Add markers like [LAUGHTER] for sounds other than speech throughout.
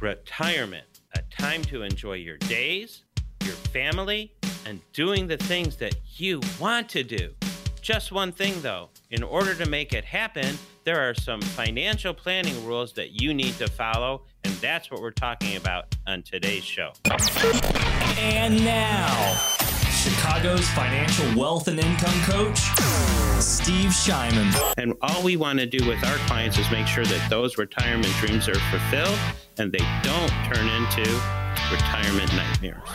retirement, a time to enjoy your days, your family, and doing the things that you want to do. Just one thing though, in order to make it happen, there are some financial planning rules that you need to follow, and that's what we're talking about on today's show. And now, Chicago's financial wealth and income coach, Steve Shyman. And all we want to do with our clients is make sure that those retirement dreams are fulfilled and they don't turn into retirement nightmares.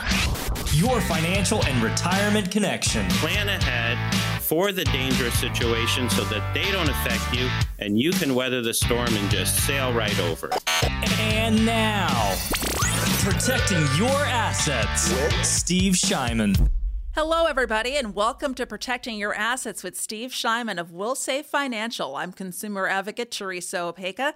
Your financial and retirement connection. Plan ahead for the dangerous situation so that they don't affect you and you can weather the storm and just sail right over. And now, protecting your assets Steve Shyman. Hello, everybody, and welcome to Protecting Your Assets with Steve Shyman of Will WillSafe Financial. I'm consumer advocate Teresa Opeka,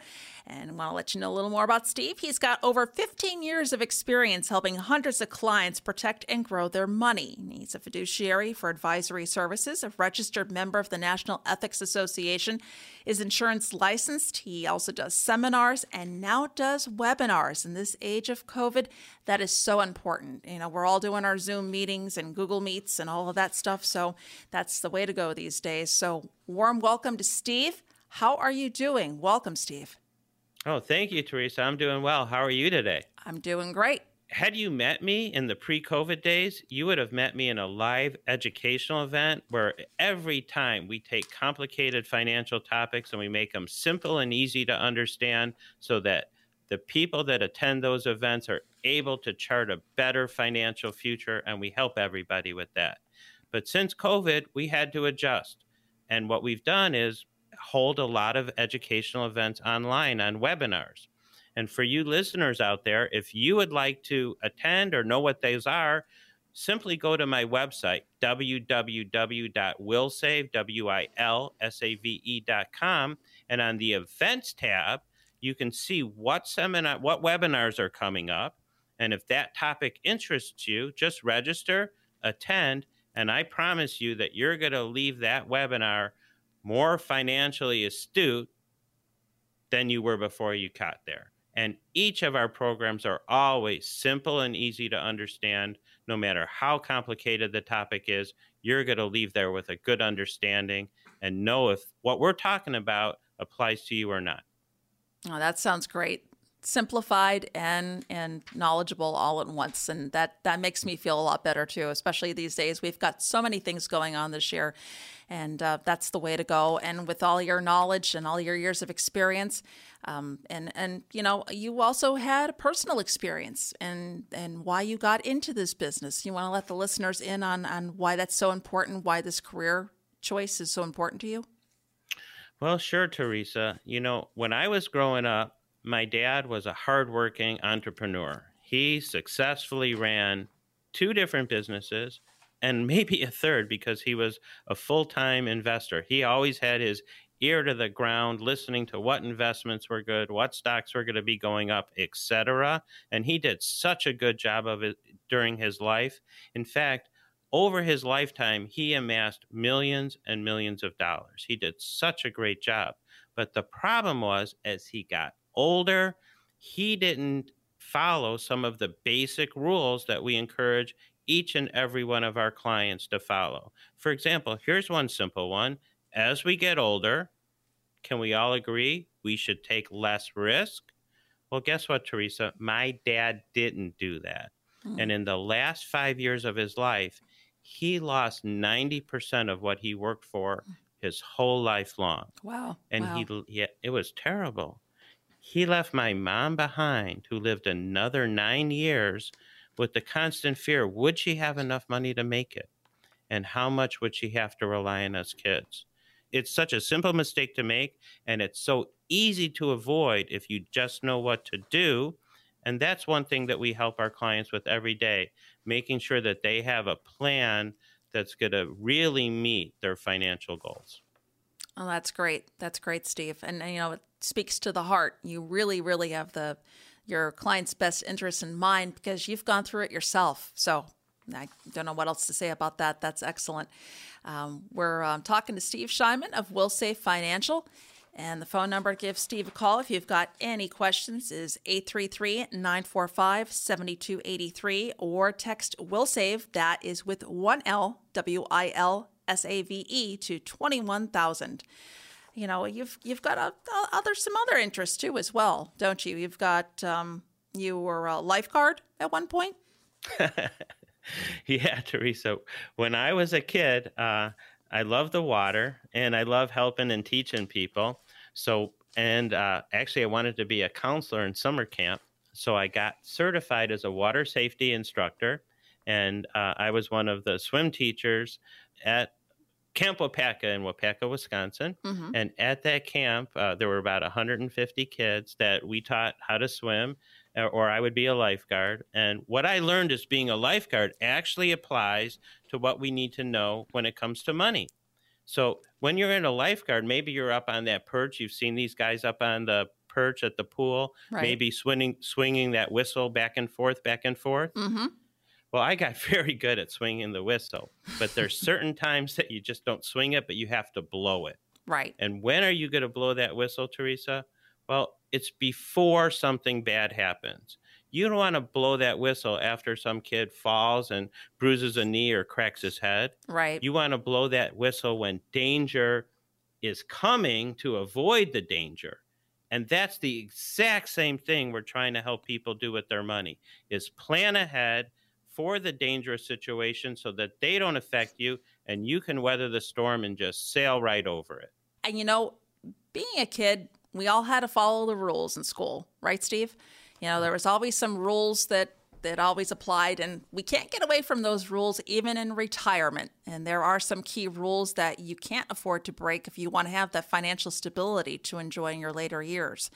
and I want to let you know a little more about Steve. He's got over 15 years of experience helping hundreds of clients protect and grow their money. He's a fiduciary for advisory services, a registered member of the National Ethics Association, is insurance licensed. He also does seminars and now does webinars. In this age of COVID, that is so important. You know, we're all doing our Zoom meetings and Google Meets and all of that stuff. So that's the way to go these days. So, warm welcome to Steve. How are you doing? Welcome, Steve. Oh, thank you, Teresa. I'm doing well. How are you today? I'm doing great. Had you met me in the pre COVID days, you would have met me in a live educational event where every time we take complicated financial topics and we make them simple and easy to understand so that the people that attend those events are able to chart a better financial future, and we help everybody with that. But since COVID, we had to adjust. And what we've done is hold a lot of educational events online on webinars. And for you listeners out there, if you would like to attend or know what those are, simply go to my website, www.willsave.com, and on the events tab, you can see what seminar, what webinars are coming up. And if that topic interests you, just register, attend, and I promise you that you're going to leave that webinar more financially astute than you were before you got there. And each of our programs are always simple and easy to understand. No matter how complicated the topic is, you're going to leave there with a good understanding and know if what we're talking about applies to you or not. Oh, that sounds great. Simplified and and knowledgeable all at once, and that that makes me feel a lot better too. Especially these days, we've got so many things going on this year, and uh, that's the way to go. And with all your knowledge and all your years of experience, um, and and you know, you also had a personal experience and and why you got into this business. You want to let the listeners in on on why that's so important, why this career choice is so important to you. Well, sure, Teresa. You know, when I was growing up, my dad was a hardworking entrepreneur. He successfully ran two different businesses and [LAUGHS] maybe a third because he was a full time investor. He always had his ear to the ground, listening to what investments were good, what stocks were going to be going up, etc. And he did such a good job of it during his life. In fact, over his lifetime, he amassed millions and millions of dollars. He did such a great job. But the problem was, as he got older, he didn't follow some of the basic rules that we encourage each and every one of our clients to follow. For example, here's one simple one. As we get older, can we all agree we should take less risk? Well, guess what, Teresa? My dad didn't do that. Mm. And in the last five years of his life, he lost 90% of what he worked for his whole life long. Wow. And wow. he, yeah, it was terrible. He left my mom behind, who lived another nine years with the constant fear would she have enough money to make it? And how much would she have to rely on us kids? It's such a simple mistake to make, and it's so easy to avoid if you just know what to do. And that's one thing that we help our clients with every day making sure that they have a plan that's going to really meet their financial goals. Oh, that's great. That's great, Steve. And, you know, it speaks to the heart. You really, really have the your client's best interest in mind because you've gone through it yourself. So I don't know what else to say about that. That's excellent. Um, we're um, talking to Steve Shyman of WillSafe Financial. And the phone number to give Steve a call if you've got any questions is 833 945 7283 or text Will Save, that is with one L, W I L S A V E, to 21,000. You know, you've you've got a, a, other some other interests too as well, don't you? You've got um, you were a lifeguard at one point. [LAUGHS] yeah, Teresa. When I was a kid, uh, I love the water and I love helping and teaching people. So, and uh, actually, I wanted to be a counselor in summer camp. So I got certified as a water safety instructor. And uh, I was one of the swim teachers at Camp Waupaca in Waupaca, Wisconsin. Mm-hmm. And at that camp, uh, there were about 150 kids that we taught how to swim, uh, or I would be a lifeguard. And what I learned is being a lifeguard actually applies to what we need to know when it comes to money. So when you're in a lifeguard, maybe you're up on that perch. You've seen these guys up on the perch at the pool, right. maybe swinging swinging that whistle back and forth, back and forth. Mm-hmm. Well, I got [LAUGHS] very good at swinging the whistle, but there's [LAUGHS] certain times that you just don't swing it, but you have to blow it. Right. And when are you going to blow that whistle, Teresa? Well, it's before something bad happens. You don't want to blow that whistle after some kid falls and bruises a knee or cracks his head. Right. You want to blow that whistle when danger is coming to avoid the danger. And that's the exact same thing we're trying to help people do with their money is plan ahead for the dangerous situation so that they don't affect you and you can weather the storm and just sail right over it. And you know, being a kid, we all had to follow the rules in school, right, Steve? You know, there was always some rules that that always applied and we can't get away from those rules even in retirement and there are some key rules that you can't afford to break if you want to have the financial stability to enjoy in your later years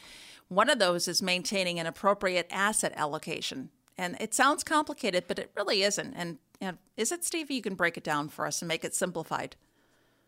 one of those is maintaining an appropriate asset allocation and it sounds complicated but it really isn't and know, is it steve you can break it down for us and make it simplified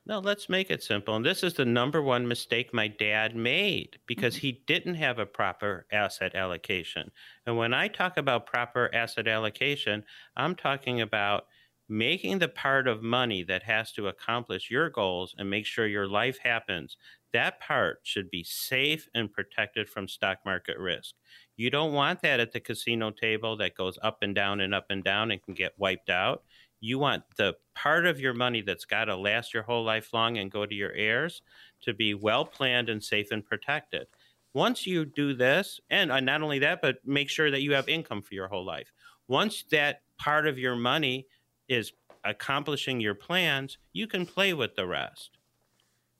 no, let's make it simple. And this is the number one mistake my dad made because mm-hmm. he didn't have a proper asset allocation. And when I talk about proper asset allocation, I'm talking about making the part of money that has to accomplish your goals and make sure your life happens. That part should be safe and protected from stock market risk. You don't want that at the casino table that goes up and down and up and down and can get wiped out you want the part of your money that's got to last your whole life long and go to your heirs to be well planned and safe and protected. Once you do this, and uh, not only that, but make sure that you have income for your whole life. Once that part of your money is accomplishing your plans, you can play with the rest.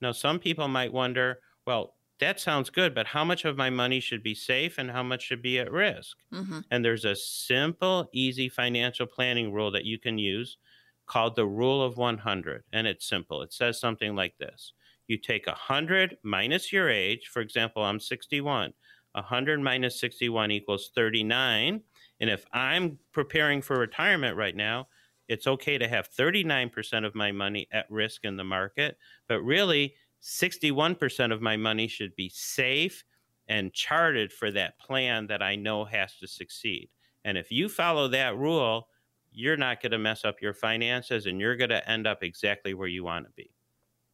Now, some people might wonder, well, that sounds good, but how much of my money should be safe and how much should be at risk? Mm-hmm. And there's a simple, easy financial planning rule that you can use called the rule of 100. And it's simple. It says something like this You take 100 minus your age. For example, I'm 61. 100 minus 61 equals 39. And if I'm preparing for retirement right now, it's okay to have 39% of my money at risk in the market. But really, 61% of my money should be safe and charted for that plan that I know has to succeed. And if you follow that rule, you're not going to mess up your finances and you're going to end up exactly where you want to be.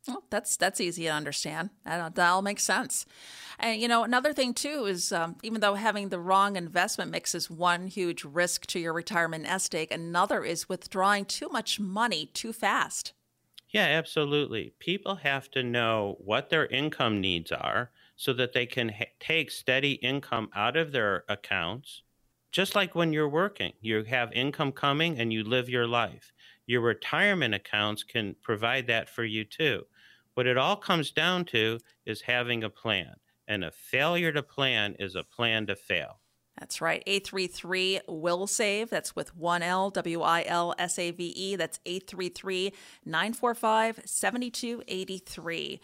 Well, that's that's easy to understand. That, all makes sense. And you know, another thing too is um, even though having the wrong investment mix is one huge risk to your retirement egg, another is withdrawing too much money too fast. Yeah, absolutely. People have to know what their income needs are so that they can ha- take steady income out of their accounts. Just like when you're working, you have income coming and you live your life. Your retirement accounts can provide that for you too. What it all comes down to is having a plan. And a failure to plan is a plan to fail. That's right. 833 will save. That's with one L, W I L S A V E. That's 833 945 7283.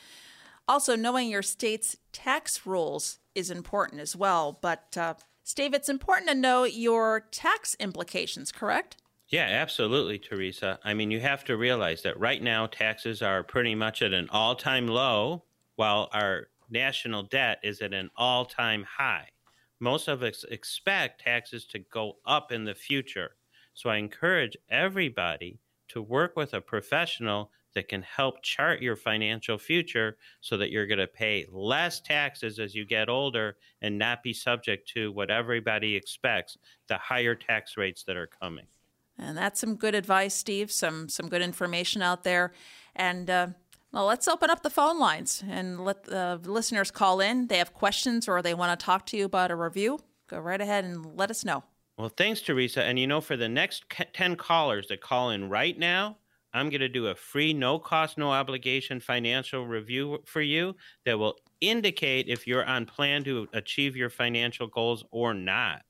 Also, knowing your state's tax rules is important as well. But, uh, Steve, it's important to know your tax implications, correct? Yeah, absolutely, Teresa. I mean, you have to realize that right now taxes are pretty much at an all time low, while our national debt is at an all time high most of us expect taxes to go up in the future. So I encourage everybody to work with a professional that can help chart your financial future so that you're going to pay less taxes as you get older and not be subject to what everybody expects the higher tax rates that are coming. And that's some good advice, Steve. Some some good information out there. And uh, well, let's open up the phone lines and let the listeners call in. They have questions or they want to talk to you about a review. Go right ahead and let us know. Well, thanks, Teresa. And you know, for the next 10 callers that call in right now, I'm going to do a free, no cost, no obligation financial review for you that will indicate if you're on plan to achieve your financial goals or not.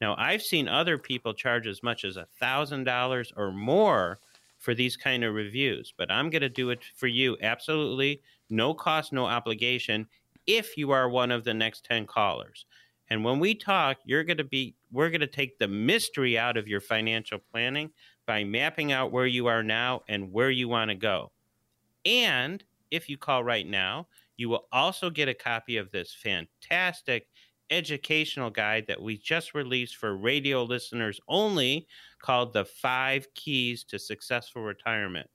Now, I've seen other people charge as much as $1,000 or more for these kind of reviews, but I'm going to do it for you absolutely no cost, no obligation if you are one of the next 10 callers. And when we talk, you're going to be we're going to take the mystery out of your financial planning by mapping out where you are now and where you want to go. And if you call right now, you will also get a copy of this fantastic educational guide that we just released for radio listeners only called The Five Keys to Successful Retirement.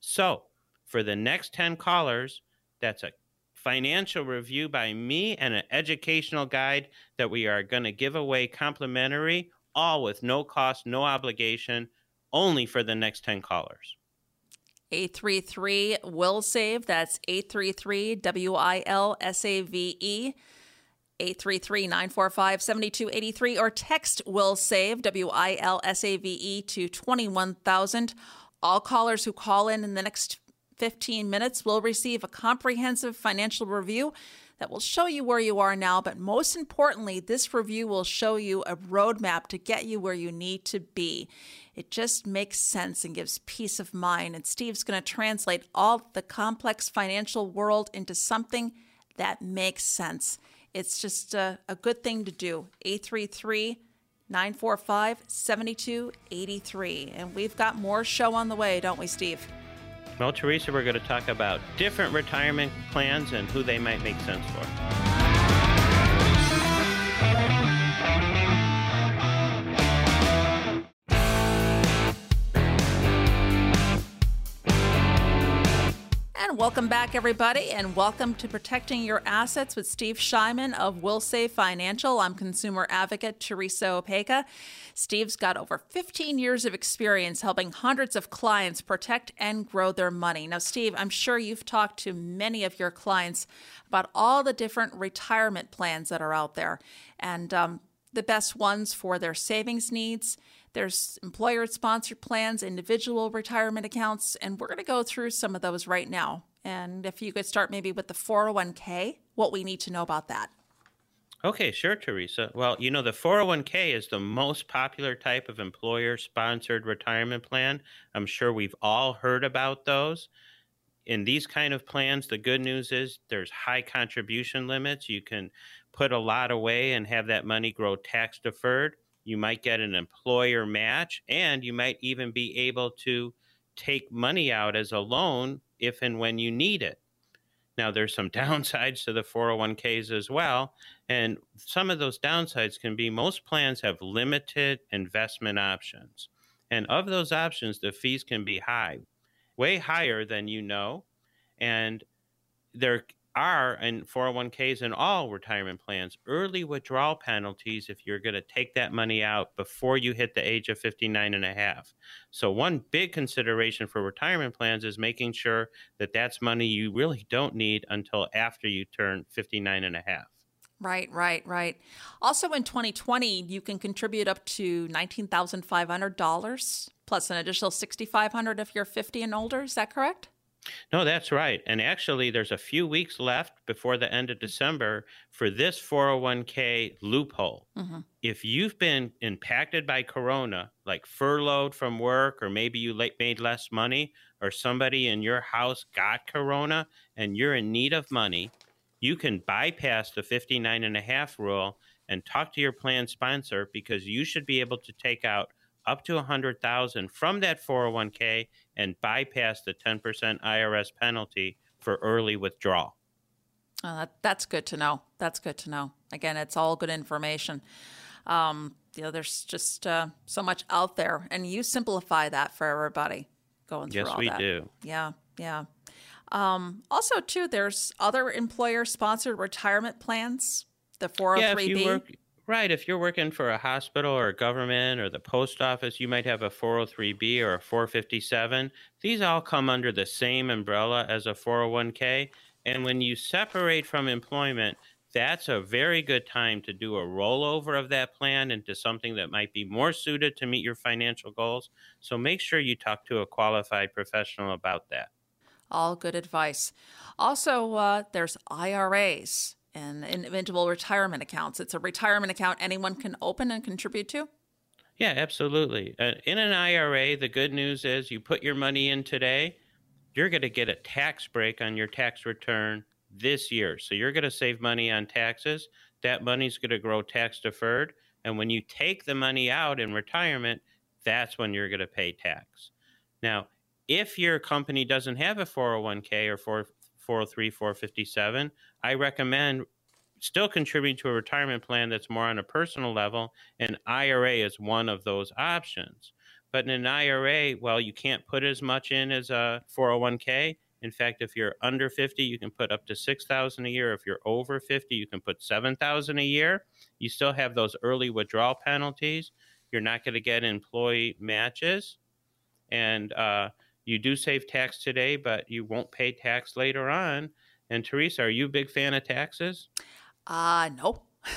So, for the next 10 callers, that's a financial review by me and an educational guide that we are going to give away complimentary, all with no cost, no obligation, only for the next 10 callers. 833 will save. That's 833 W I L S A V E. 833 945 7283 or text will save W I L S A V E to 21000. All callers who call in in the next 15 minutes will receive a comprehensive financial review that will show you where you are now, but most importantly, this review will show you a roadmap to get you where you need to be. It just makes sense and gives peace of mind. And Steve's going to translate all the complex financial world into something that makes sense. It's just a, a good thing to do. 833 945 7283. And we've got more show on the way, don't we, Steve? Well, Teresa, we're going to talk about different retirement plans and who they might make sense for. Welcome back, everybody, and welcome to Protecting Your Assets with Steve Shyman of Will Save Financial. I'm consumer advocate Teresa Opeka. Steve's got over 15 years of experience helping hundreds of clients protect and grow their money. Now, Steve, I'm sure you've talked to many of your clients about all the different retirement plans that are out there and um, the best ones for their savings needs there's employer sponsored plans, individual retirement accounts, and we're going to go through some of those right now. And if you could start maybe with the 401k, what we need to know about that. Okay, sure, Teresa. Well, you know, the 401k is the most popular type of employer sponsored retirement plan. I'm sure we've all heard about those. In these kind of plans, the good news is there's high contribution limits. You can put a lot away and have that money grow tax deferred you might get an employer match, and you might even be able to take money out as a loan if and when you need it. Now, there's some [LAUGHS] downsides to the 401ks as well. And some of those downsides can be most plans have limited investment options. And of those options, the fees can be high, way higher than you know. And there are in 401ks and all retirement plans early withdrawal penalties if you're going to take that money out before you hit the age of 59 and a half. So one big consideration for retirement plans is making sure that that's money you really don't need until after you turn 59 and a half. Right, right, right. Also in 2020, you can contribute up to $19,500 plus an additional 6500 if you're 50 and older, is that correct? No, that's right. And actually, there's a few weeks left before the end of December for this 401k loophole. Mm-hmm. If you've been impacted by Corona, like furloughed from work, or maybe you made less money, or somebody in your house got Corona and you're in need of money, you can bypass the 59 and a half rule and talk to your plan sponsor because you should be able to take out up to 100,000 from that 401k and bypass the 10% IRS penalty for early withdrawal. Oh, that, that's good to know. That's good to know. Again, it's all good information. Um, you know, there's just uh, so much out there, and you simplify that for everybody going through yes, all we that. do. Yeah, Yeah. Um, also, too, there's other employer sponsored retirement plans, the 403b. Yeah, if you work, right. If you're working for a hospital or a government or the post office, you might have a 403b or a 457. These all come under the same umbrella as a 401k. And when you separate from employment, that's a very good time to do a rollover of that plan into something that might be more suited to meet your financial goals. So make sure you talk to a qualified professional about that. All good advice. Also, uh, there's IRAs and individual retirement accounts. It's a retirement account anyone can open and contribute to. Yeah, absolutely. Uh, in an IRA, the good news is you put your money in today, you're going to get a tax break on your tax return this year. So you're going to save money on taxes. That money's going to grow tax deferred. And when you take the money out in retirement, that's when you're going to pay tax. Now, if your company doesn't have a 401k or 403, 457, I recommend still contributing to a retirement plan that's more on a personal level. And IRA is one of those options. But in an IRA, well, you can't put as much in as a 401k. In fact, if you're under 50, you can put up to 6,000 a year. If you're over 50, you can put 7,000 a year. You still have those early withdrawal penalties. You're not going to get employee matches. And uh, you do save tax today, but you won't pay tax later on. And Teresa, are you a big fan of taxes? Uh, no. [LAUGHS]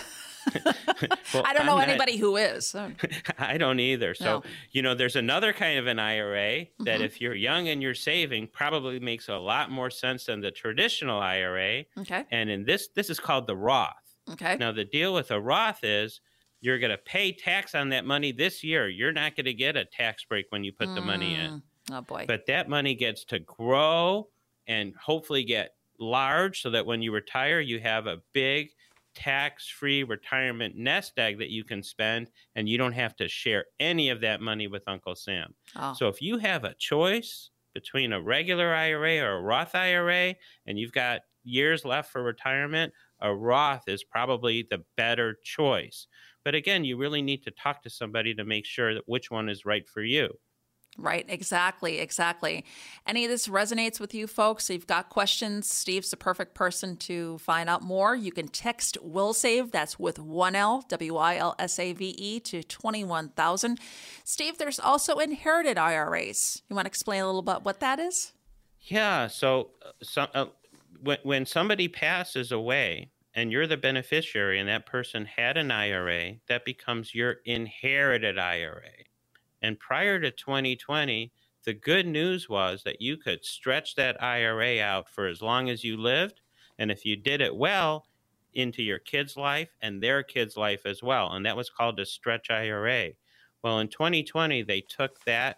well, [LAUGHS] I don't know anybody who is. [LAUGHS] I don't either. So, no. you know, there's another kind of an IRA that mm-hmm. if you're young and you're saving probably makes a lot more sense than the traditional IRA. Okay. And in this this is called the Roth. Okay. Now the deal with a Roth is you're going to pay tax on that money this year. You're not going to get a tax break when you put mm. the money in. Oh boy. But that money gets to grow and hopefully get large so that when you retire you have a big tax free retirement nest egg that you can spend and you don't have to share any of that money with Uncle Sam. Oh. So if you have a choice between a regular IRA or a Roth IRA and you've got years left for retirement, a Roth is probably the better choice. But again, you really need to talk to somebody to make sure that which one is right for you. Right, exactly, exactly. Any of this resonates with you folks? If you've got questions, Steve's the perfect person to find out more. You can text Will Save, that's with one L, W I L S A V E, to 21,000. Steve, there's also inherited IRAs. You want to explain a little bit what that is? Yeah, so, uh, so uh, when, when somebody passes away, and you're the beneficiary, and that person had an IRA, that becomes your inherited IRA. And prior to 2020, the good news was that you could stretch that IRA out for as long as you lived. And if you did it well, into your kid's life and their kid's life as well. And that was called a stretch IRA. Well, in 2020, they took that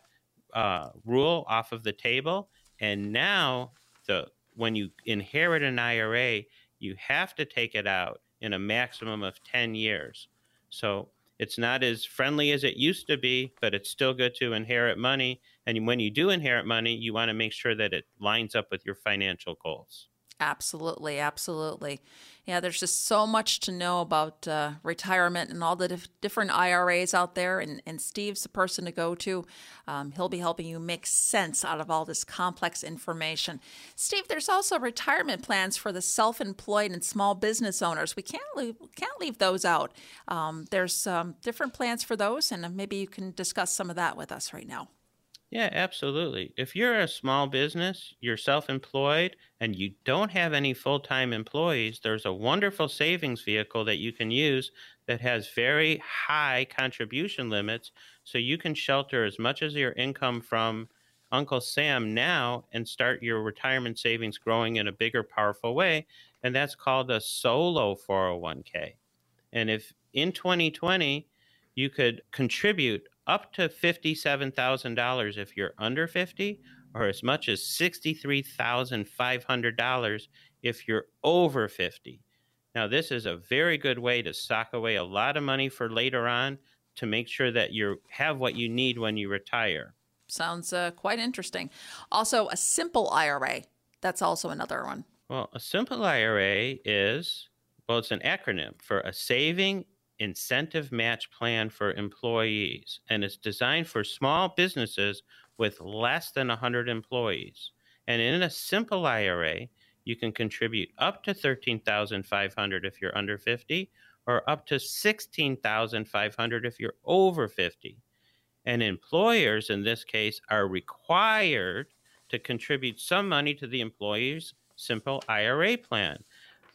uh, rule off of the table. And now, the when you inherit an IRA, you have to take it out in a maximum of 10 years. So it's not as friendly as it used to be, but it's still good to inherit money. And when you do inherit money, you want to make sure that it lines up with your financial goals. Absolutely, absolutely. Yeah, there's just so much to know about uh, retirement and all the dif- different IRAs out there. And, and Steve's the person to go to. Um, he'll be helping you make sense out of all this complex information. Steve, there's also retirement plans for the self-employed and small business owners. We can't leave, can't leave those out. Um, there's um, different plans for those, and maybe you can discuss some of that with us right now. Yeah, absolutely. If you're a small business, you're self employed, and you don't have any full time employees, there's a wonderful savings vehicle that you can use that has very high contribution limits. So you can shelter as much as your income from Uncle Sam now and start your retirement savings growing in a bigger, powerful way. And that's called a solo 401k. And if in 2020, you could contribute up to $57,000 if you're under 50 or as much as $63,500 if you're over 50. Now, this is a very good way to sock away a lot of money for later on to make sure that you have what you need when you retire. Sounds uh, quite interesting. Also, a simple IRA. That's also another one. Well, a simple IRA is, well, it's an acronym for a saving incentive match plan for employees, and it's designed for small businesses with less than 100 employees. And in a simple IRA, you can contribute up to 13,500 if you're under 50 or up to 16,500 if you're over 50. And employers in this case are required to contribute some money to the employee's simple IRA plan.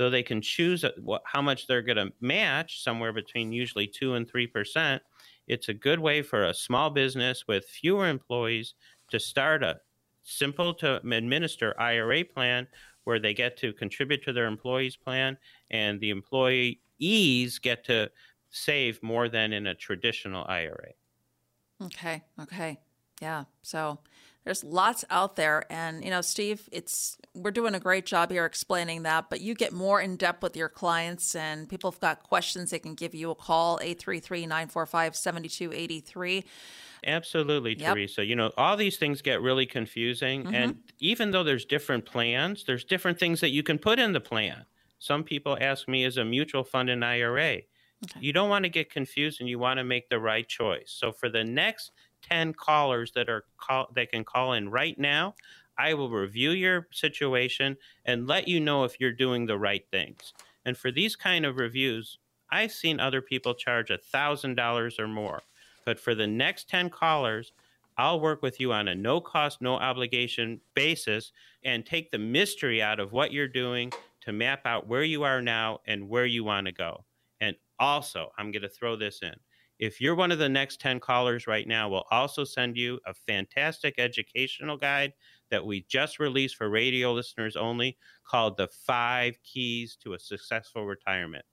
Though they can choose uh, how much they're going to match, somewhere between usually 2 and 3%, it's a good way for a small business with fewer employees to start a simple to administer IRA plan where they get to contribute to their employees' plan and the employees get to save more than in a traditional IRA. Okay, okay. Yeah. So there's lots out there and you know steve it's we're doing a great job here explaining that but you get more in depth with your clients and people have got questions they can give you a call 833-945-7283 absolutely yep. teresa you know all these things get really confusing mm-hmm. and even though there's different plans there's different things that you can put in the plan some people ask me is a mutual fund an ira Okay. You don't want to get confused and you want to make the right choice. So for the next 10 callers that are call that can call in right now. I will review your situation and let you know if you're doing the right things. And for these kind of reviews, I've seen other people charge a $1,000 or more. But for the next 10 callers, I'll work with you on a no cost, no obligation basis and take the mystery out of what you're doing to map out where you are now and where you want to go. And also, I'm going to throw this in. If you're one of the next 10 callers right now, we'll also send you a fantastic educational guide that we just released for radio listeners only called The Five Keys to a Successful Retirement.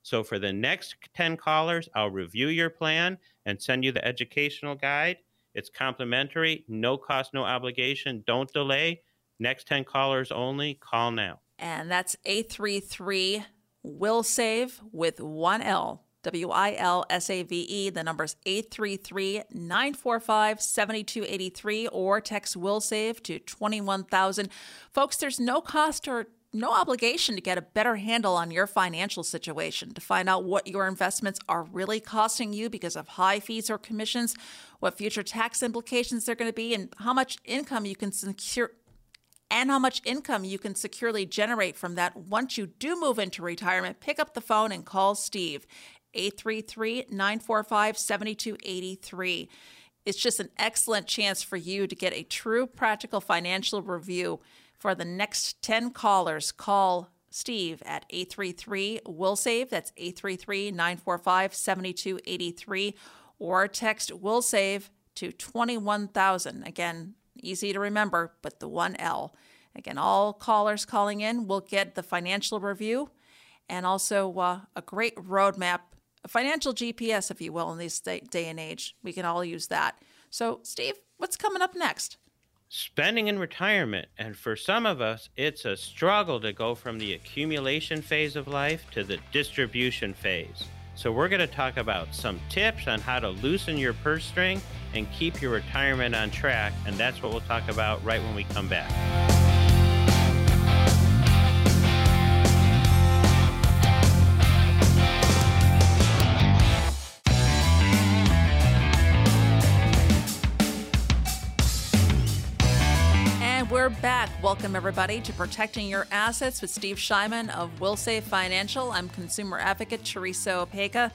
So for the next 10 callers, I'll review your plan and send you the educational guide. It's complimentary, no cost, no obligation. Don't delay. Next 10 callers only, call now. And that's 833 Will Save with 1L. W I L S A V E. The number's 833 945 7283 or text will save to 21000. Folks, there's no cost or no obligation to get a better handle on your financial situation, to find out what your investments are really costing you because of high fees or commissions, what future tax implications they're going to be, and how much income you can secure and how much income you can securely generate from that once you do move into retirement, pick up the phone and call Steve. 833 945 7283. It's just an excellent chance for you to get a true practical financial review. For the next 10 callers, call Steve at 833 Will Save. That's 833 945 7283. Or text Will Save to 21000. Again, easy to remember, but the one L. Again, all callers calling in will get the financial review and also uh, a great roadmap a financial GPS, if you will, in this day, day and age. We can all use that. So, Steve, what's coming up next? Spending in retirement. And for some of us, it's a struggle to go from the accumulation phase of life to the distribution phase. So, we're going to talk about some tips on how to loosen your purse string and keep your retirement on track. And that's what we'll talk about right when we come back. We're back. Welcome, everybody, to Protecting Your Assets with Steve Shyman of WillSafe Financial. I'm consumer advocate Teresa Opeka,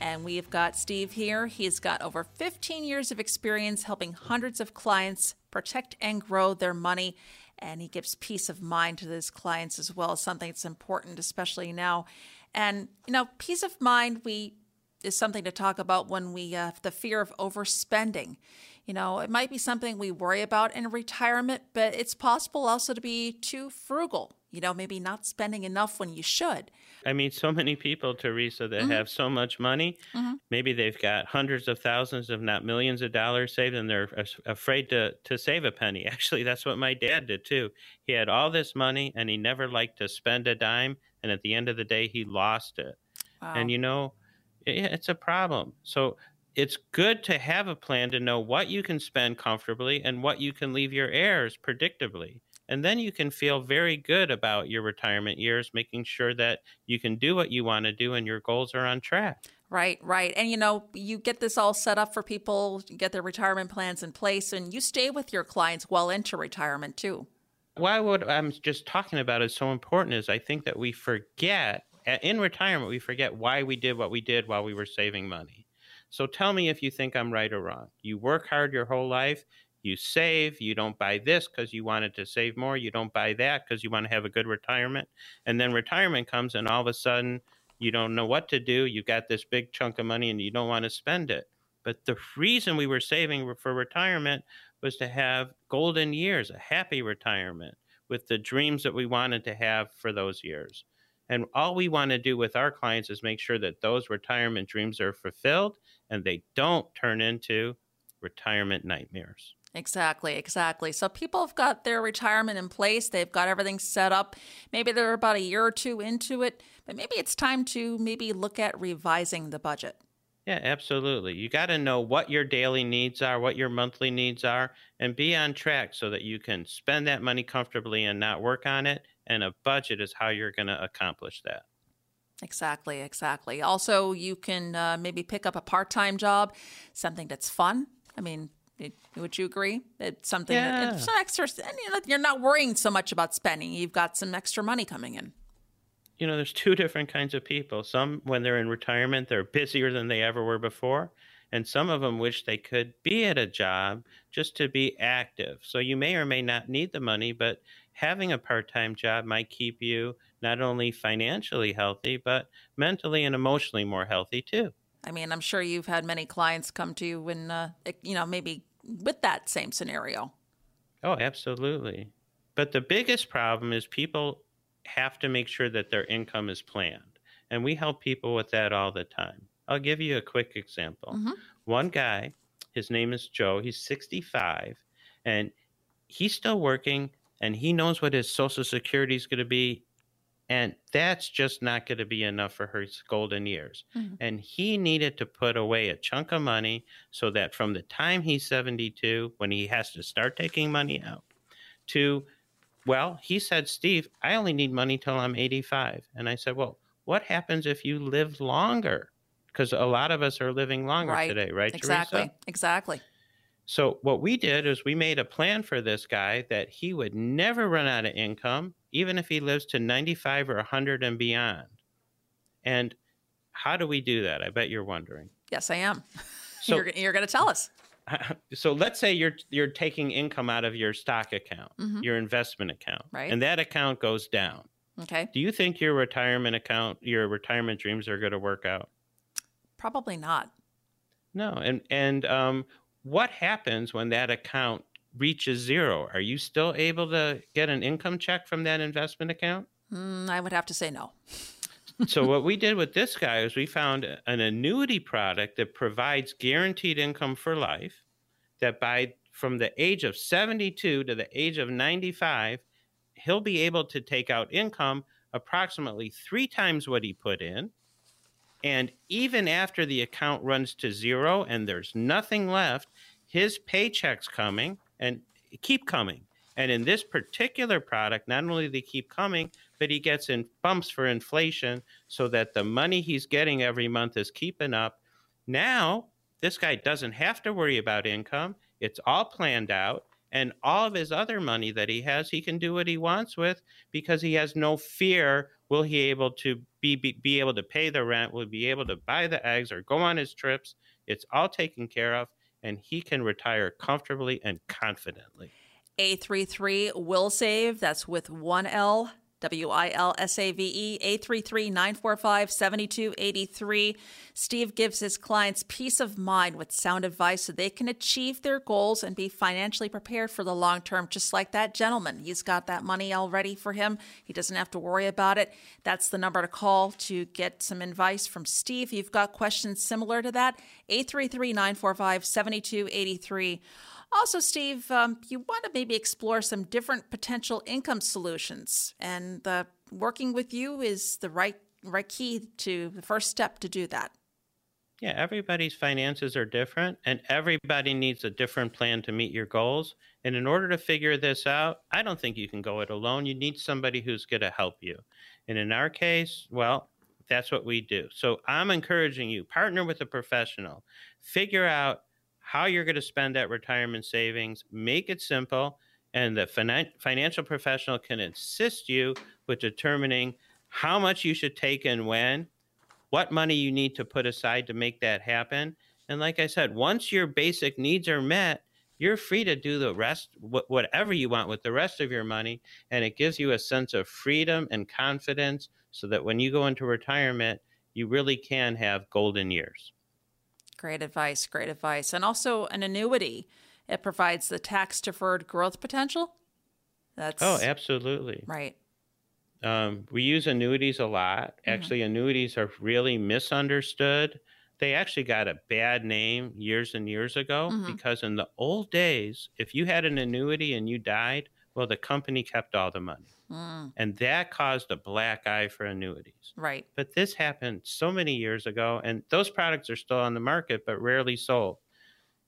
and we've got Steve here. He's got over 15 years of experience helping hundreds of clients protect and grow their money, and he gives peace of mind to his clients as well, something that's important, especially now. And, you know, peace of mind, we is something to talk about when we the fear of overspending. You know, it might be something we worry about in retirement, but it's possible also to be too frugal. You know, maybe not spending enough when you should. I mean, so many people, Teresa, that mm-hmm. have so much money. Mm-hmm. Maybe they've got hundreds of thousands, if not millions of dollars saved, and they're afraid to, to save a penny. [LAUGHS] Actually, that's what my dad did too. He had all this money and he never liked to spend a dime. And at the end of the day, he lost it. Wow. And, you know, it's a problem. So it's good to have a plan to know what you can spend comfortably and what you can leave your heirs predictably. And then you can feel very good about your retirement years, making sure that you can do what you want to do and your goals are on track. Right, right. And you know, you get this all set up for people, get their retirement plans in place, and you stay with your clients well into retirement too. why what I'm just talking about is so important is I think that we forget in retirement we forget why we did what we did while we were saving money. So tell me if you think I'm right or wrong. You work hard your whole life, you save, you don't buy this because you wanted to save more, you don't buy that because you want to have a good retirement. And then retirement comes and all of a sudden you don't know what to do. You got this big chunk of money and you don't want to spend it. But the reason we were saving for retirement was to have golden years, a happy retirement with the dreams that we wanted to have for those years. And all we want to do with our clients is make sure that those retirement dreams are fulfilled and they don't turn into retirement nightmares. Exactly, exactly. So people have got their retirement in place, they've got everything set up. Maybe they're about a year or two into it, but maybe it's time to maybe look at revising the budget. Yeah, absolutely. You got to know what your daily needs are, what your monthly needs are, and be on track so that you can spend that money comfortably and not work on it. And a budget is how you're going to accomplish that. Exactly, exactly. Also, you can uh, maybe pick up a part time job, something that's fun. I mean, it, would you agree? It's something yeah. that, it's some extra, you know, you're not worrying so much about spending. You've got some extra money coming in you know, there's two different kinds of people. Some, when they're in retirement, they're busier than they ever were before. And some of them wish they could be at a job just to be active. So you may or may not need the money, but having a part time job might keep you not only financially healthy, but mentally and emotionally more healthy too. I mean, I'm sure you've had many clients come to you when, uh, you know, maybe with that same scenario. Oh, absolutely. But the biggest problem is people have to make sure that their income is planned. And we help people with that all the time. I'll give you a quick example. Mm-hmm. One guy, his name is Joe, he's 65, and he's still working and he knows what his social security is going to be and that's just not going to be enough for his golden years. Mm-hmm. And he needed to put away a chunk of money so that from the time he's 72, when he has to start taking money out, to well, he said, Steve, I only need money till I'm 85. And I said, Well, what happens if you live longer? Because a lot of us are living longer right. today, right? Exactly. Teresa? Exactly. So what we did is we made a plan for this guy that he would never run out of income, even if he lives to 95 or 100 and beyond. And how do we do that? I bet you're wondering. Yes, I am. [LAUGHS] So, you're, you're going to tell us. [LAUGHS] so let's say you're you're taking income out of your stock account, mm-hmm. your investment account, right. and that account goes down. Okay. Do you think your retirement account, your retirement dreams are going to work out? Probably not. No, and and um, what happens when that account reaches zero? Are you still able to get an income check from that investment account? Mm, I would have to say no. [LAUGHS] so what we did with this guy is we found an annuity product that provides guaranteed income for life that by from the age of 72 to the age of 95 he'll be able to take out income approximately 3 times what he put in and even after the account runs to zero and there's nothing left his paychecks coming and keep coming and in this particular product, not only do they keep coming, but he gets in bumps for inflation so that the money he's getting every month is keeping up. Now, this guy doesn't have to worry about income. It's all planned out. And all of his other money that he has, he can do what he wants with because he has no fear. Will he able to be, be, be able to pay the rent? Will he be able to buy the eggs or go on his trips? It's all taken care of, and he can retire comfortably and confidently. A33 will save. That's with one L. W I L S A V E, 833 945 7283. Steve gives his clients peace of mind with sound advice so they can achieve their goals and be financially prepared for the long term, just like that gentleman. He's got that money all ready for him. He doesn't have to worry about it. That's the number to call to get some advice from Steve. If You've got questions similar to that, 833 945 7283. Also, Steve, um, you want to maybe explore some different potential income solutions, and working with you is the right right key to the first step to do that. Yeah, everybody's finances are different, and everybody needs a different plan to meet your goals. And in order to figure this out, I don't think you can go it alone. You need somebody who's going to help you. And in our case, well, that's what we do. So I'm encouraging you partner with a professional, figure out how you're going to spend that retirement savings. Make it simple. and the finan- financial professional can assist you with determining how much you should take and when, what money you need to put aside to make that happen. And like I said, once your basic needs are met, you're free to do the rest, wh- whatever you want with the rest of your money. And it gives you a sense of freedom and confidence so that when you go into retirement, you really can have golden years. Great advice. Great advice. And also an annuity. It provides the tax deferred growth potential. That's Oh, absolutely. right. Um, we use annuities a lot. Actually, annuities are really misunderstood. They actually got a bad name years and years ago Mhm. because in the old days, if you had an annuity and you died, well, the company kept all the money. Mm, And that caused a black eye for annuities. right. But this happened so many years ago, and those products are still on the market, but rarely sold.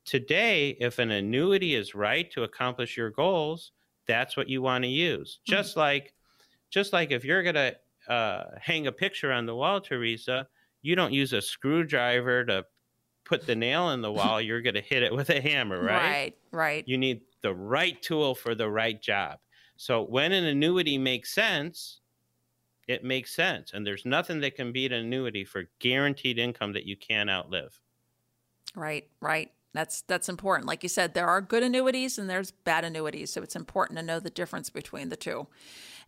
Today, if an annuity is right to accomplish your goals, that's what you want to use. Mhm. Just like, just like if you're gonna uh, hang a picture on the wall, Teresa, you don't use a screwdriver to put the nail in the wall. You're gonna hit it with a hammer, right? Right. Right. You need the right tool for the right job. So when an annuity makes sense, it makes sense. And there's nothing that can beat an annuity for guaranteed income that you can't outlive. Right, right. That's that's important. Like you said, there are good annuities and there's bad annuities, so it's important to know the difference between the two.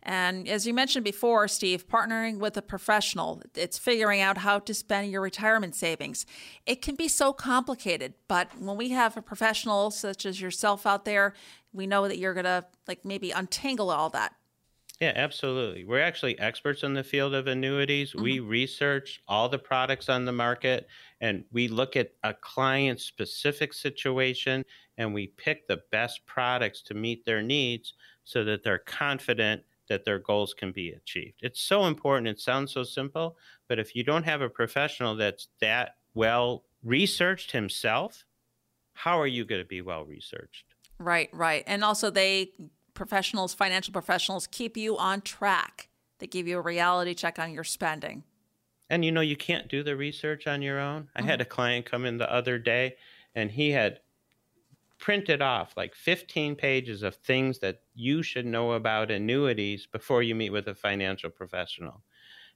And as you mentioned before, Steve, partnering with a professional, it's figuring out how to spend your retirement savings. It can be so complicated, but when we have a professional such as yourself out there, we know that you're going to like maybe untangle all that. Yeah, absolutely. We're actually experts in the field of annuities. We mm-hmm. research all the products on the market and we look at a client's specific situation and we pick the best products to meet their needs so that they're confident that their goals can be achieved. It's so important. It sounds so simple, but if you don't have a professional that's that well researched himself, how are you going to be well researched? Right, right. And also they professionals, financial professionals keep you on track. They give you a reality check on your spending. And you know, you can't do the research on your own. I had mm-hmm. a client come in the other day and he had printed off like 15 pages of things that you should know about annuities before you meet with a financial professional.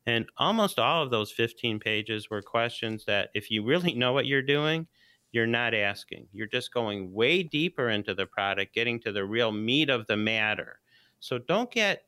And almost all of those 15 pages were questions that, if you really know what you're doing, you're not asking. You're just going way deeper into the product, getting to the real meat of the matter. So don't get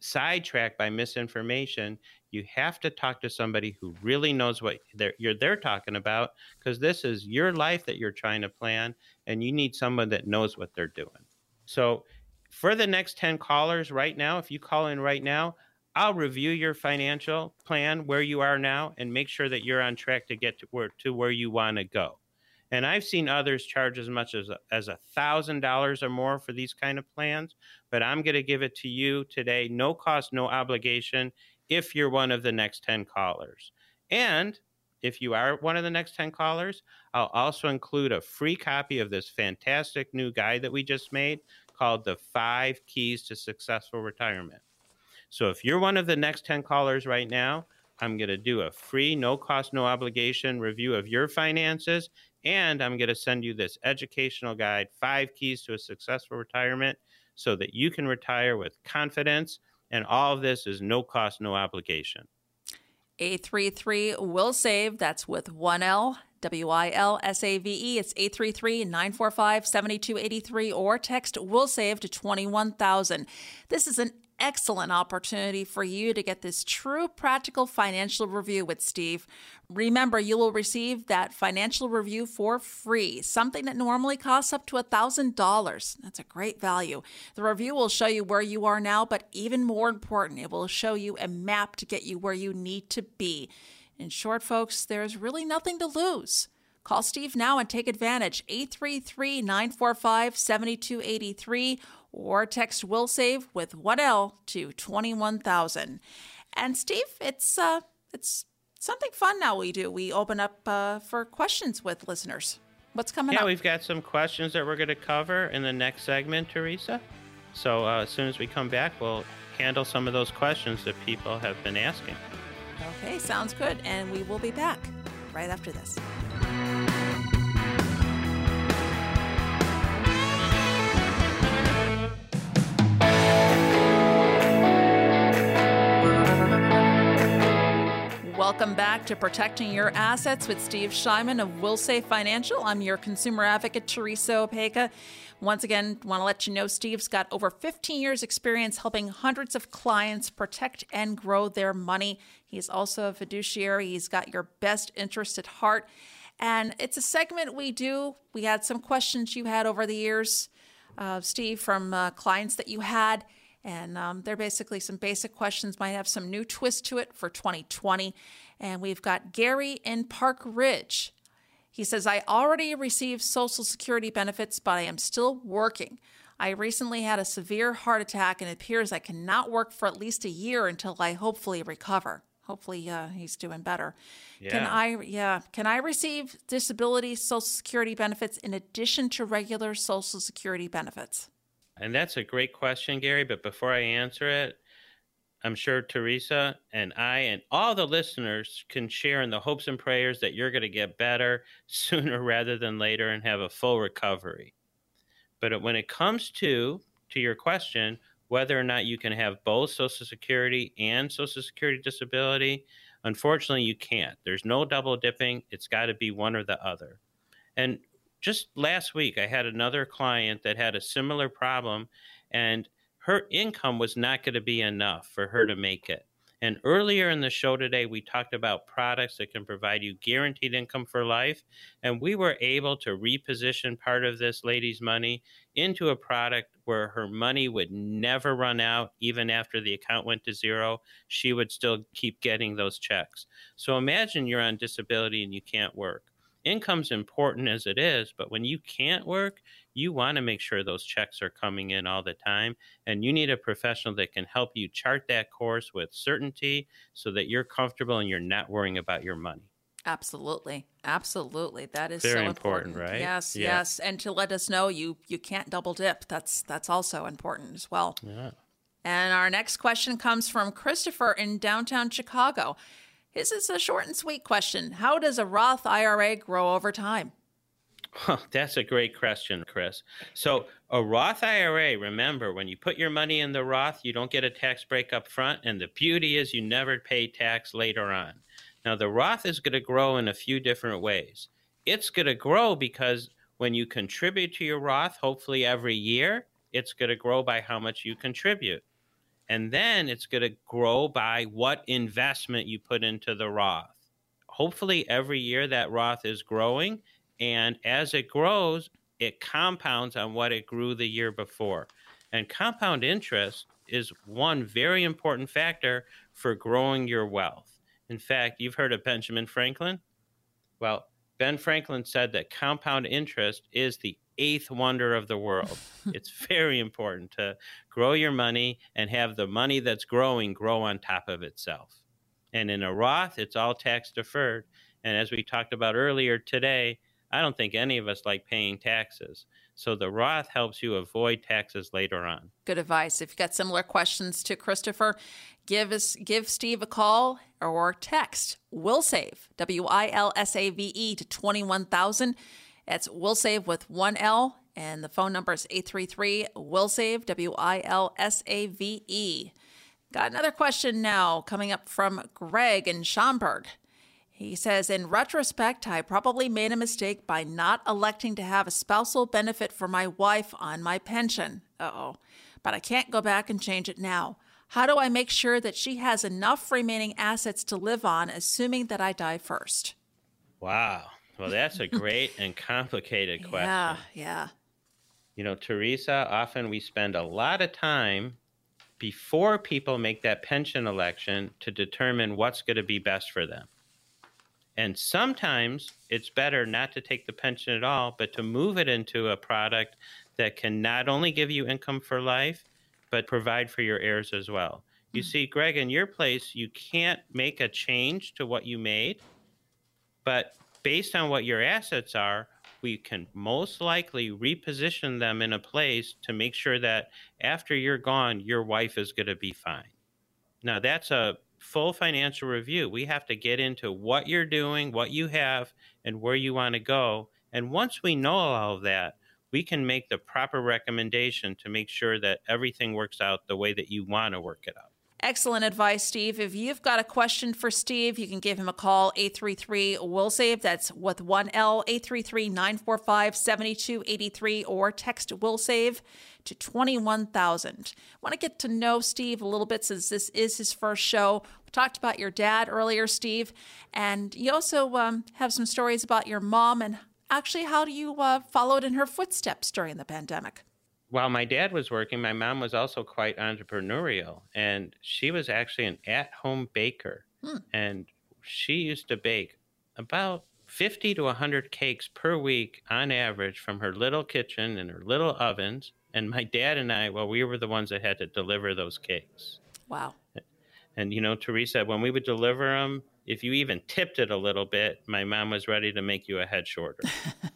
sidetracked by misinformation. You have to talk to somebody who really knows what they're, you're they're talking about because this is your life that you're trying to plan, and you need someone that knows what they're doing. So, for the next 10 callers right now, if you call in right now, I'll review your financial plan where you are now and make sure that you're on track to get to where to where you want to go. And I've seen others charge as much as as a thousand dollars or more for these kind of plans, but I'm going to give it to you today, no cost, no obligation, if you're one of the next 10 callers. And if you are one of the next 10 callers, I'll also include a free copy of this fantastic new guide that we just made called The Five Keys to Successful Retirement. So if you're one of the next 10 callers right now, I'm going to do a free, no cost, no obligation review of your finances. And I'm going to send you this educational guide, Five Keys to a Successful Retirement, so that you can retire with confidence. And all of this is no cost, no obligation. 833 will save. That's with one L. W I L S A V E. It's 833 945 7283 or text will save to 21000. This is an excellent opportunity for you to get this true practical financial review with Steve. Remember, you will receive that financial review for free, something that normally costs up to $1,000. That's a great value. The review will show you where you are now, but even more important, it will show you a map to get you where you need to be. In short, folks, there's really nothing to lose. Call Steve now and take advantage. 833 945 7283 or text will save with 1L to 21000. And Steve, it's uh it's something fun now we do. We open up uh, for questions with listeners. What's coming up? Yeah, up? we've got some questions that we're going to cover in the next segment, Teresa. So uh, as soon as we come back, we'll handle some of those questions that people have been asking. Okay, sounds good. And we will be back right after this. Welcome back to Protecting Your Assets with Steve Shyman of Wilsave Financial. I'm your consumer advocate, Teresa Opeka. Once again, want to let you know Steve's got over 15 years experience helping hundreds of clients protect and grow their money. He's also a fiduciary. He's got your best interest at heart. And it's a segment we do. We had some questions you had over the years, uh, Steve, from uh, clients that you had. And um, they're basically some basic questions, might have some new twist to it for 2020. And we've got Gary in Park Ridge. He says, I already received Social Security benefits, but I am still working. I recently had a severe heart attack and it appears I cannot work for at least a year until I hopefully recover. Hopefully, uh, he's doing better. Yeah. Can I, yeah, can I receive disability Social Security benefits in addition to regular Social Security benefits? And that's a great question, Gary. But before I answer it, I'm sure Teresa and I and all the listeners can share in the hopes and prayers that you're going to get better [LAUGHS] sooner rather than later and have a full recovery. But when it comes to to your question, whether or not you can have both Social Security and Social Security disability, unfortunately you can't. There's no double dipping. It's got to be one or the other. And just last week I had another client that had a similar problem and her income was not going to be enough for her mm. to make it. And earlier in the show today, we talked about products that can provide you guaranteed income for life. And we were able to reposition part of this lady's money into a product where her money would never run out, even after the account went to zero. She would still keep getting those checks. So imagine you're on disability and you can't work. Income's important as it is, but when you can't work, you want to make sure those checks are coming in all the time. And you need a professional that can help you chart that course with certainty so that you're comfortable and you're not worrying about your money. Absolutely. Absolutely. That is Very so important, right? Yes, Yeah. yes. And to let us know you you can't double dip. That's that's also important as well. Yeah. And our next question comes from Christopher in downtown Chicago. His is a short and sweet question. How does a Roth IRA grow over time? Huh, that's a great question, Chris. So, a Roth IRA, remember, when you put your money in the Roth, you don't get a tax break up front. And the beauty is you never pay tax later on. Now, the Roth is going to grow in a few different ways. It's going to grow because when you contribute to your Roth, hopefully every year, it's going to grow by how much you contribute. And then it's going to grow by what investment you put into the Roth. Hopefully, every year that Roth is growing. And as it grows, it compounds on what it grew the year before. And compound interest is one very important factor for growing your wealth. In fact, you've heard of Benjamin Franklin? Well, Ben Franklin said that compound interest is the eighth wonder of the world. [LAUGHS] it's very important to grow your money and have the money that's growing grow on top of itself. And in a Roth, it's all tax deferred. And as we talked about earlier today, I don't think any of us like paying taxes. So the Roth helps you avoid taxes later on. Good advice. If you've got similar questions to Christopher, give us give Steve a call or text Will Save W I L S A V E to twenty one thousand. That's Will Save with one L, and the phone number is eight three three Will Save W I L S A V E. Got another question now coming up from Greg in Schaumburg. He says, in retrospect, I probably made a mistake by not electing to have a spousal benefit for my wife on my pension. Uh oh. But I can't go back and change it now. How do I make sure that she has enough remaining assets to live on, assuming that I die first? Wow. Well, that's a great and complicated [LAUGHS] question. Yeah, yeah. You know, Teresa, often we spend a lot of time before people make that pension election to determine what's going to be best for them. And sometimes it's better not to take the pension at all, but to move it into a product that can not only give you income for life, but provide for your heirs as well. You mm. see, Greg, in your place, you can't make a change to what you made, but based on what your assets are, we can most likely reposition them in a place to make sure that after you're gone, your wife is going to be fine. Now, that's a full financial review. We have to get into what you're doing, what you have, and where you want to go. And once we know all of that, we can make the proper recommendation to make sure that everything works out the way that you want to work it out. Excellent advice, Steve. If you've got a question for Steve, you can give him a call, 833 Will Save. That's with one L, 833 945 7283, or text Will Save to 21,000. Want to get to know Steve a little bit since this is his first show. We talked about your dad earlier, Steve, and you also um, have some stories about your mom and actually how do you uh, followed in her footsteps during the pandemic while my dad was working, my mom was also quite entrepreneurial, and she was actually an at-home baker, hmm. and she used to bake about 50 to 100 cakes per week on average from her little kitchen and her little ovens. And my dad and I, well, we were the ones that had to deliver those cakes. Wow. And you know, Teresa, when we would deliver them, if you even tipped it a little bit, my mom was ready to make you a head shorter. [LAUGHS]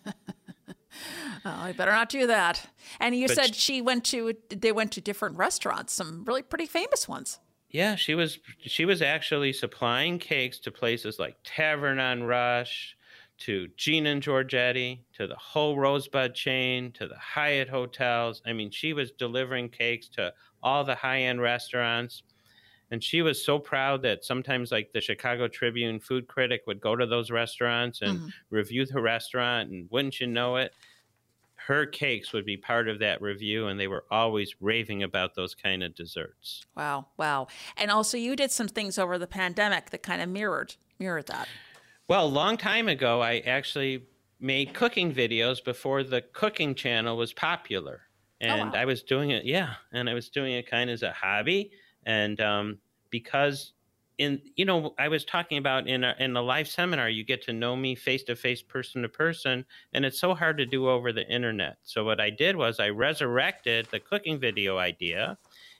Oh, I better not do that. And you but said she went to they went to different restaurants, some really pretty famous ones. Yeah, she was she was actually supplying cakes to places like Tavern on Rush, to Gene and Georgetti, to the whole Rosebud chain, to the Hyatt hotels. I mean, she was delivering cakes to all the high-end restaurants. And she was so proud that sometimes, like the Chicago Tribune food critic would go to those restaurants and mm-hmm. review the restaurant, and wouldn't you know it, her cakes would be part of that review and they were always raving about those kind of desserts. Wow wow. And also you did some things over the pandemic that kind of mirrored mirrored that. Well a long time ago i actually made cooking videos before the cooking channel was popular. And oh, wow. i was doing it yeah and i was doing it kind of as a hobby. And um, because in you know i was talking about in a, in the live seminar you get to know me face to face person to person and it's so hard to do over the internet. So what i did was i resurrected the cooking video idea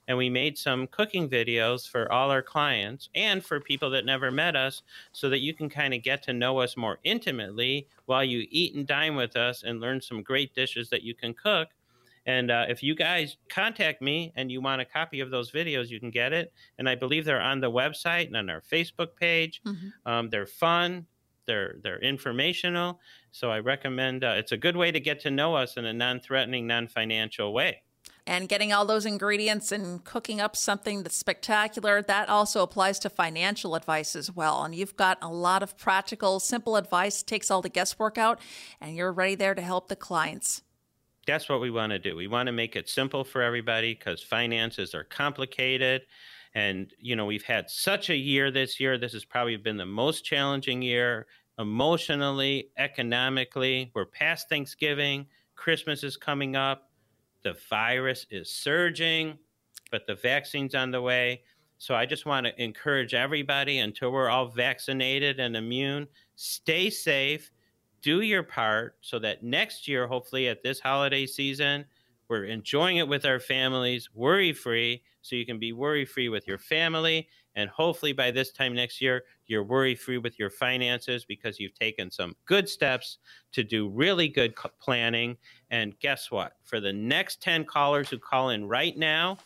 and we made some cooking videos for all our clients and for people that never met us so that you can kind of get to know us more intimately while you eat and dine with us and learn some great dishes that you can cook and uh, if you guys contact me and you want a copy of those videos, you can get it. And I believe they're on the website and on our Facebook page. Mm-hmm. Um, they're fun. They're they're informational. So I recommend. Uh, it's a good way to get to know us in a non-threatening, non-financial way. And getting all those ingredients and cooking up something that's spectacular, that also applies to financial advice as well. And you've got a lot of practical, simple advice, takes all the guesswork out, and you're ready there to help the clients that's what we want to do. We want to make it simple for everybody because finances are complicated. And, you know, we've had such a year this year. This has probably been the most challenging year emotionally, economically. We're past Thanksgiving. Christmas is coming up. The virus is surging, but the vaccine's on the way. So I just want to encourage everybody until we're all vaccinated and immune, stay safe do your part so that next year, hopefully at this holiday season, we're enjoying it with our families, worry free, so you can be worry free with your family. And hopefully by this time next year, you're worry free with your finances because you've taken some good steps to do really good planning. And guess what? For the next 10 callers who call in right now,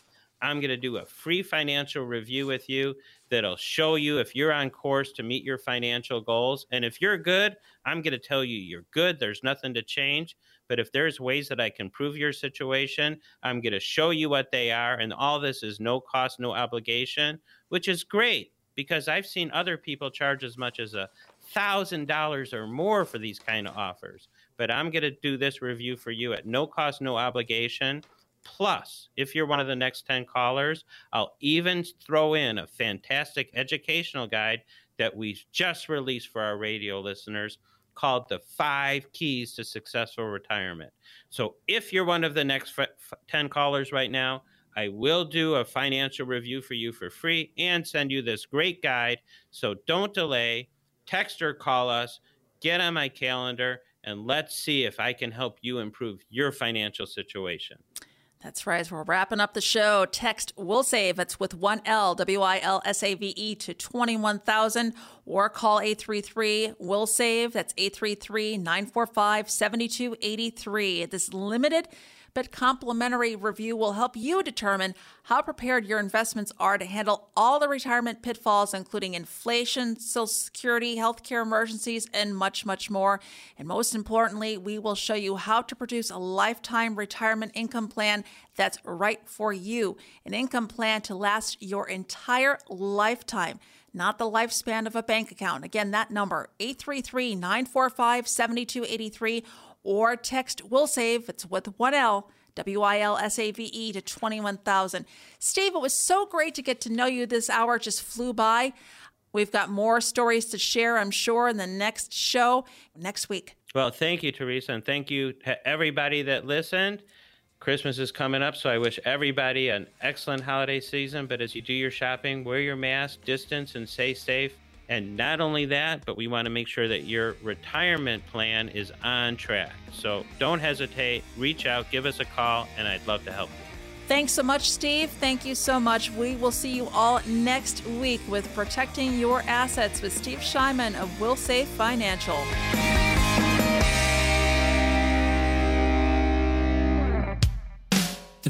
I'm going to do a free financial review with you that'll show you if you're on course to meet your financial goals. And if you're good, I'm going to tell you you're good. There's nothing to change. But if there's ways that I can prove your situation, I'm going to show you what they are. And all this is no cost, no obligation, which is great because I've seen other people charge as much as a thousand dollars or more for these kind of offers. But I'm going to do this review for you at no cost, no obligation. Plus, if you're one of the next 10 callers, I'll even throw in a fantastic educational guide that we just released for our radio listeners called The Five Keys to Successful Retirement. So, if you're one of the next 10 callers right now, I will do a financial review for you for free and send you this great guide. So, don't delay. Text or call us, get on my calendar, and let's see if I can help you improve your financial situation. That's right. As we're wrapping up the show, text will save. It's with one L, W I L S A V E to 21,000 or call 833 will save. That's 833 945 7283. This limited but complimentary review will help you determine how prepared your investments are to handle all the retirement pitfalls, including inflation, Social Security, healthcare emergencies, and much, much more. And most importantly, we will show you how to produce a lifetime retirement income plan that's right for you, an income plan to last your entire lifetime not the lifespan of a bank account. Again, that number 833 945 7283 or text will save it's with one L W I L S A V E to 21,000. Steve, it was so great to get to know you this hour just flew by. We've got more stories to share, I'm sure, in the next show next week. Well, thank you, Teresa, and thank you to everybody that listened. Christmas is coming up, so I wish everybody an excellent holiday season. But as you do your shopping, wear your mask, distance, and stay safe. And not only that, but we want to make sure that your retirement plan is on track. So don't hesitate, reach out, give us a call, and I'd love to help you. Thanks so much, Steve. Thank you so much. We will see you all next week with Protecting Your Assets with Steve Shyman of Wilsave Financial.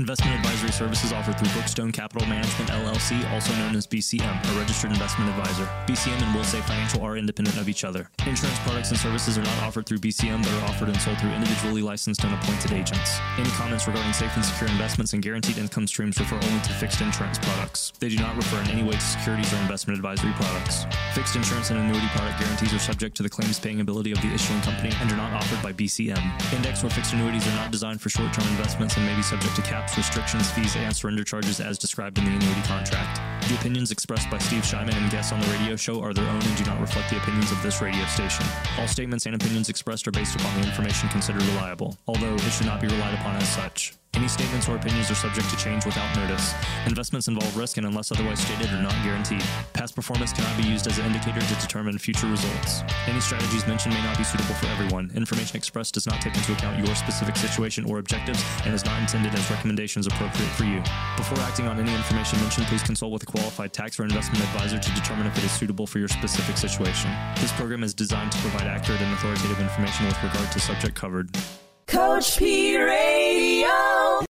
Investment advisory services offered through Brookstone Capital Management LLC, also known as BCM, a registered investment advisor. BCM and Wilsave Financial are independent of each other. Insurance products and services are not offered through BCM, but are offered and sold through individually licensed and appointed agents. Any comments regarding safe and secure investments and guaranteed income streams refer only to fixed insurance products. They do not refer in any way to securities or investment advisory products. Fixed insurance and annuity product guarantees are subject to the claims paying ability of the issuing company and are not offered by BCM. Index or fixed annuities are not designed for short term investments and may be subject to caps restrictions, fees, and surrender charges as described in the annuity contract. The opinions expressed by Steve Shyman and guests on the radio show are their own and do not reflect the opinions of this radio station. All statements and opinions expressed are based upon the information considered reliable, although it should not be relied upon as such. Any statements or opinions are subject to change without notice. Investments involve risk and, unless otherwise stated, are not guaranteed. Past performance cannot be used as an indicator to determine future results. Any strategies mentioned may not be suitable for everyone. Information expressed does not take into account your specific situation or objectives and is not intended as recommendations appropriate for you. Before acting on any information mentioned, please consult with a qualified tax or investment advisor to determine if it is suitable for your specific situation. This program is designed to provide accurate and authoritative information with regard to subject covered. Coach P Radio.